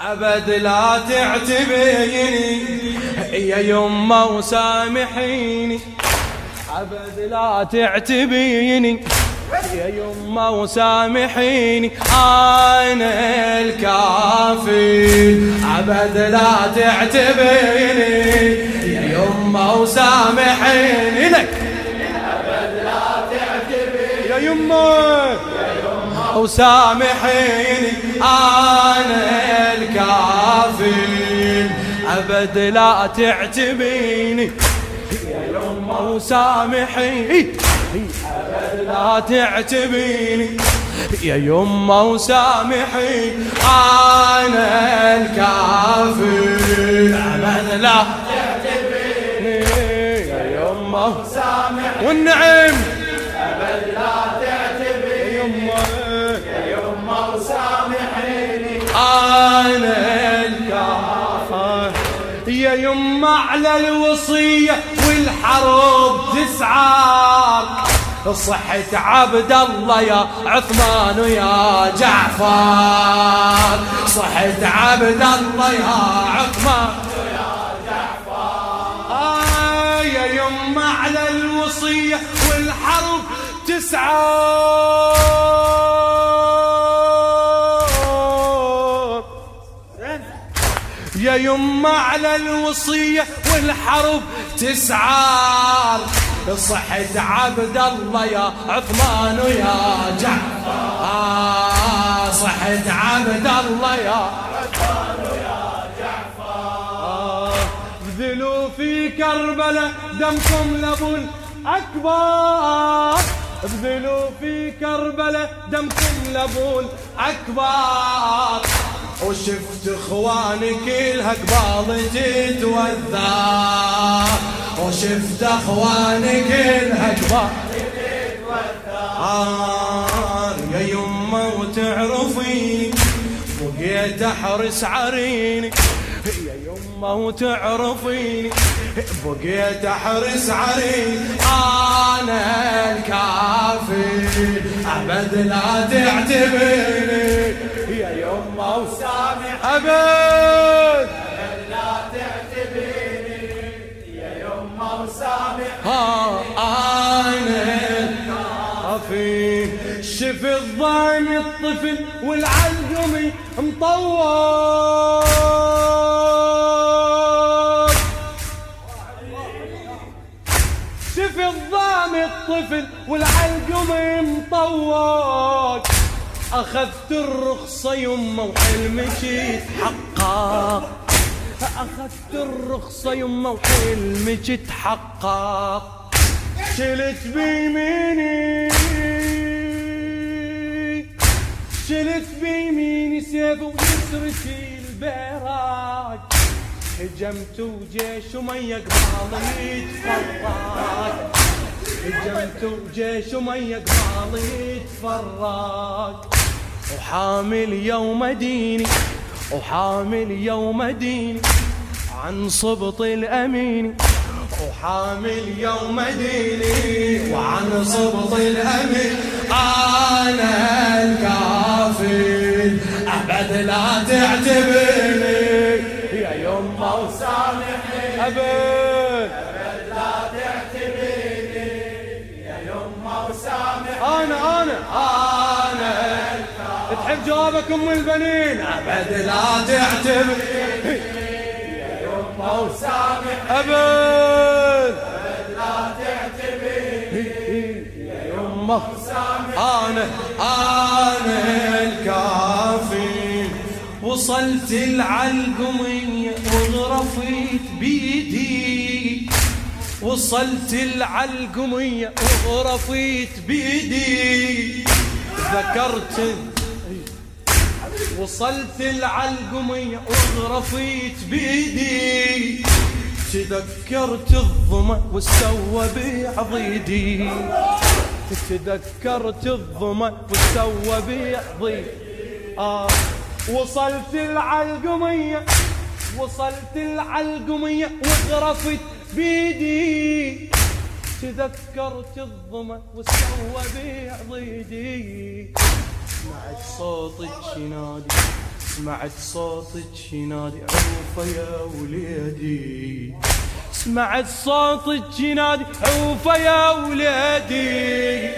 أبد لا تعتبيني يا يما وسامحيني. أبد لا تعتبيني يا يما وسامحيني. أنا الكافي أبد لا تعتبيني يا يما وسامحيني. لك. أبد لا تعتبيني يا يما وسامحيني أنا الكافي أبد لا تعتبيني. يا يما وسامحيني أبد لا تعتبيني. يا يما وسامحي أنا الكافي أبد لا تعتبيني. يا يما وسامحي والنعم. أنا الكافي يا يما على الوصية والحرب تسعار. صحة عبد الله يا عثمان ويا جعفر. صحة عبد الله يا عثمان ويا جعفر. آه يا يما على الوصية والحرب تسعار. يما على الوصية والحرب تسعار. صحة عبد الله يا عثمان ويا جعفر. آه صحة عبد الله يا عثمان ويا جعفر. بذلوا في كربلاء دمكم لابو الأكبر بذلوا في كربلاء دمكم لابو الأكبر وشفت اخواني كلها قبال تتوذى. وشفت اخواني كلها قبال تتوذى. يا يما وتعرفيني بقيت أحرس عريني. يا يما وتعرفيني بقيت أحرس عريني. أنا الكافي أبد لا تعتبرني. يما وسامح أبد. لا تعتبرني يا يما وسامح أنا الكافي شف الضايم الطفل والعلقمي مطول شف الضام الطفل والعلقمي مطول أخذت الرخصة يمه وحلمك يتحقق أخذت الرخصة يمه وحلمك يتحقق شلت بيميني. شلت بيميني سيف ويسرتي البراج. هجمت وجيش ومية قبالي يتفرج هجمت وجيش ومية قبالي يتفرج وحامل يوم ديني وحامل يوم ديني عن صبط الأمين. وحامل يوم ديني وعن صبط الأمين. أنا الكافي أبد لا تعتبرني. يا يما وسامحني أبد أبد لا تعتبرني. يا يما وسامحني أنا أنا أنا تحب جوابك أم البنين. أبد لا تعتبرني يا يما وسامح أبد. لا تعتبرني يا يما أنا أنا الكافي. وصلت العلقمية وغرفت بيدي. وصلت العلقمية وغرفت بيدي. ذكرت وصلت العلقمية وغرفت بيدي. تذكرت الظما والسوى بعضيدي. تذكرت الظما والسوى بعضيدي آه وصلت العلقمية وصلت العلقمية وغرفت بيدي. تذكرت الظما والسوى بعضيدي. سمعت صوتك ينادي سمعت صوتك ينادي عوفة يا وليدي. سمعت صوتك ينادي عوفة يا وليدي.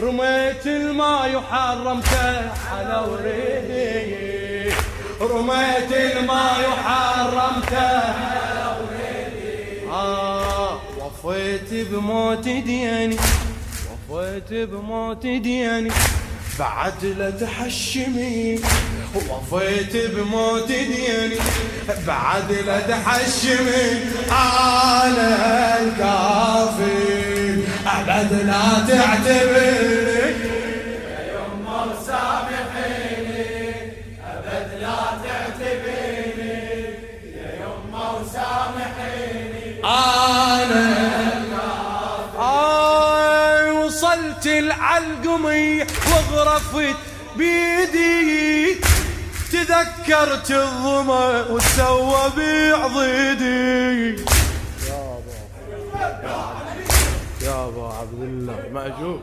رميت الماء وحرمته على وريدي. رميت الماء وحرمته على وريدي. آه وفيت بموت دياني. وفيت بموت دياني. بعد لا تحشمي وفيت بموت ديني. بعد لا تحشمي أنا الكافي أبد لا تعتبرني العلقمي وغرفت بيدي. تذكرت الظما وسوى بعضيدي يا أبو عبد الله مأجور.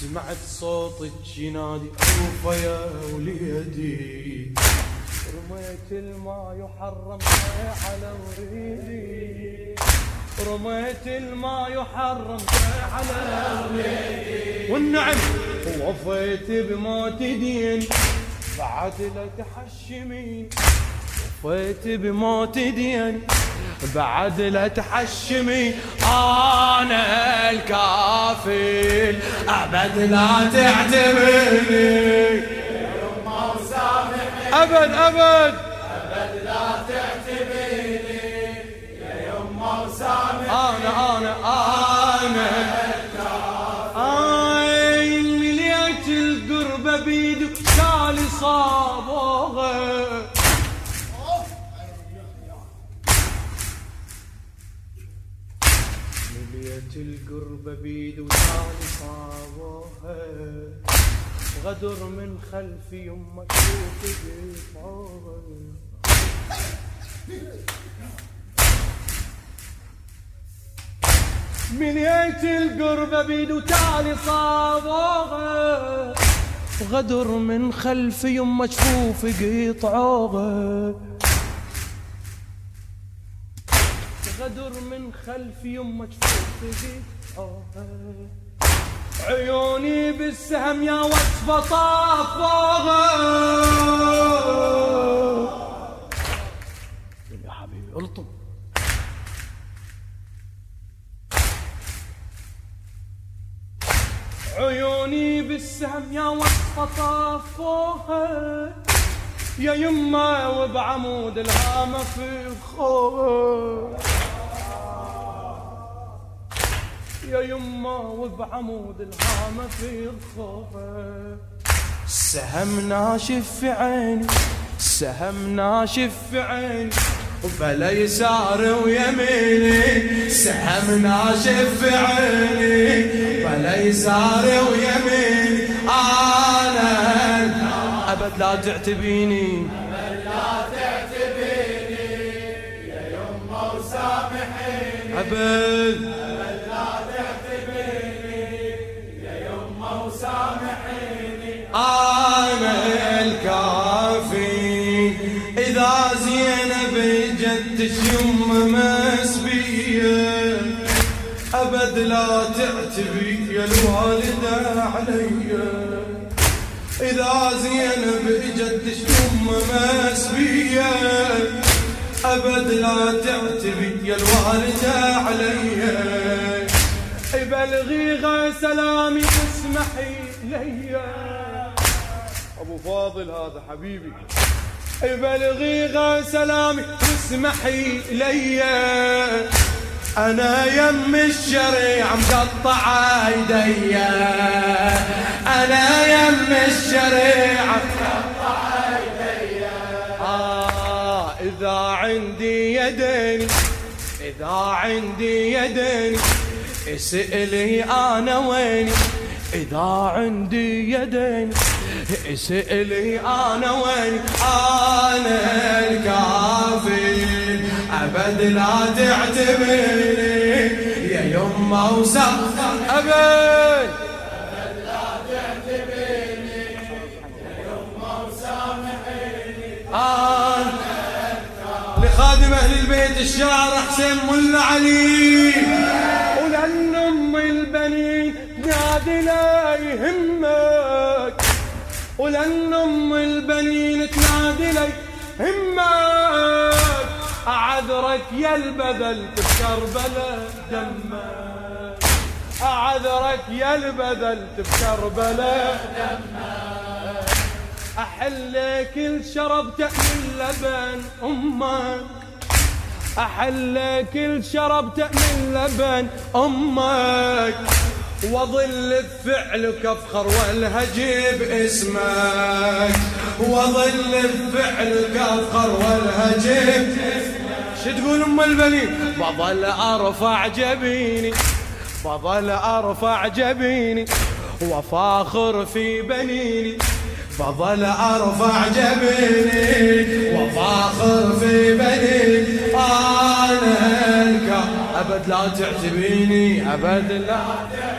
سمعت صوتك ينادي اوفى يا وليدي. رميت الماء وحرمت على وريدي. رميت الماء وحرمت على والنعم ووفيت بموت ديني بعد لا تحشمين. وفيت بموت ديني بعد لا تحشمي أنا الكافل أبد لا تعتبرني أبد أبد. أبد لا تعتبرني آنا آنا آنا. آي مليت القربة بيدي تالي صابوها مليت القربة بيدي وتالي صابوها غدر من خلفي يمك وتقطعوها مليت القربة بيد وتالي صابوها غدر من خلفي يما جفوفي قطعوها غدر من خلفي يما جفوفي قطعوها عيوني بالسهم يا وصفة طافوها يا حبيبي الطم عيوني بالسهم يا وصفة طافوها يا يما وبعمود الهامة في خوها يا يما وبعمود الهامة في خوها سهم ناشف في عيني سهم ناشف في عيني وبلا يسار ويميني. سهم ناشف في عيني بلا يسار ويميني. لا تعتبيني. أبد. لا تعتبرني يا يما وسامحيني ابد ابد لا تعتبرني يا يما وسامحيني أنا الكافي. إذا زينب جدك يمه مسبية أبد لا تعتبي يا الوالده علي. إذا زينب جدك يمه مسبية أبد لا تعتبي يا الوالدة علي بلغي سلامي اسمحي ليا أبو فاضل هذا حبيبي. بلغي سلامي اسمحي ليا أنا يم الشريع مقطع ايديا أنا يم عندي يدين اسألي أنا ويني إذا عندي يدين اسألي أنا وين؟ أنا الكافي أبد لا تعتبرني يا يما وسخ أبد. لا تعتبرني يا يما وسامحيني لخادم أهل البيت الشاعر حسين ملا علي. ولأن أم البنين نادي لا يهمك. ولأن أم البنين تنادي لي همك أعذرك يا البذل في دمك. أعذرك يا البذل في كربلاء دمك. أحلك الشرب تأمن لبن أمك. أحلك الشرب تأمن لبن أمك وظل بفعلك افخر والهجي باسمك وظل بفعلك افخر والهجي شو تقول أم البنين؟ بظل أرفع جبيني بظل أرفع جبيني وفاخر في بنيني. بظل أرفع جبيني وفاخر في بنيني أنا الكا أبد لا تعتبيني أبد لا تعتبيني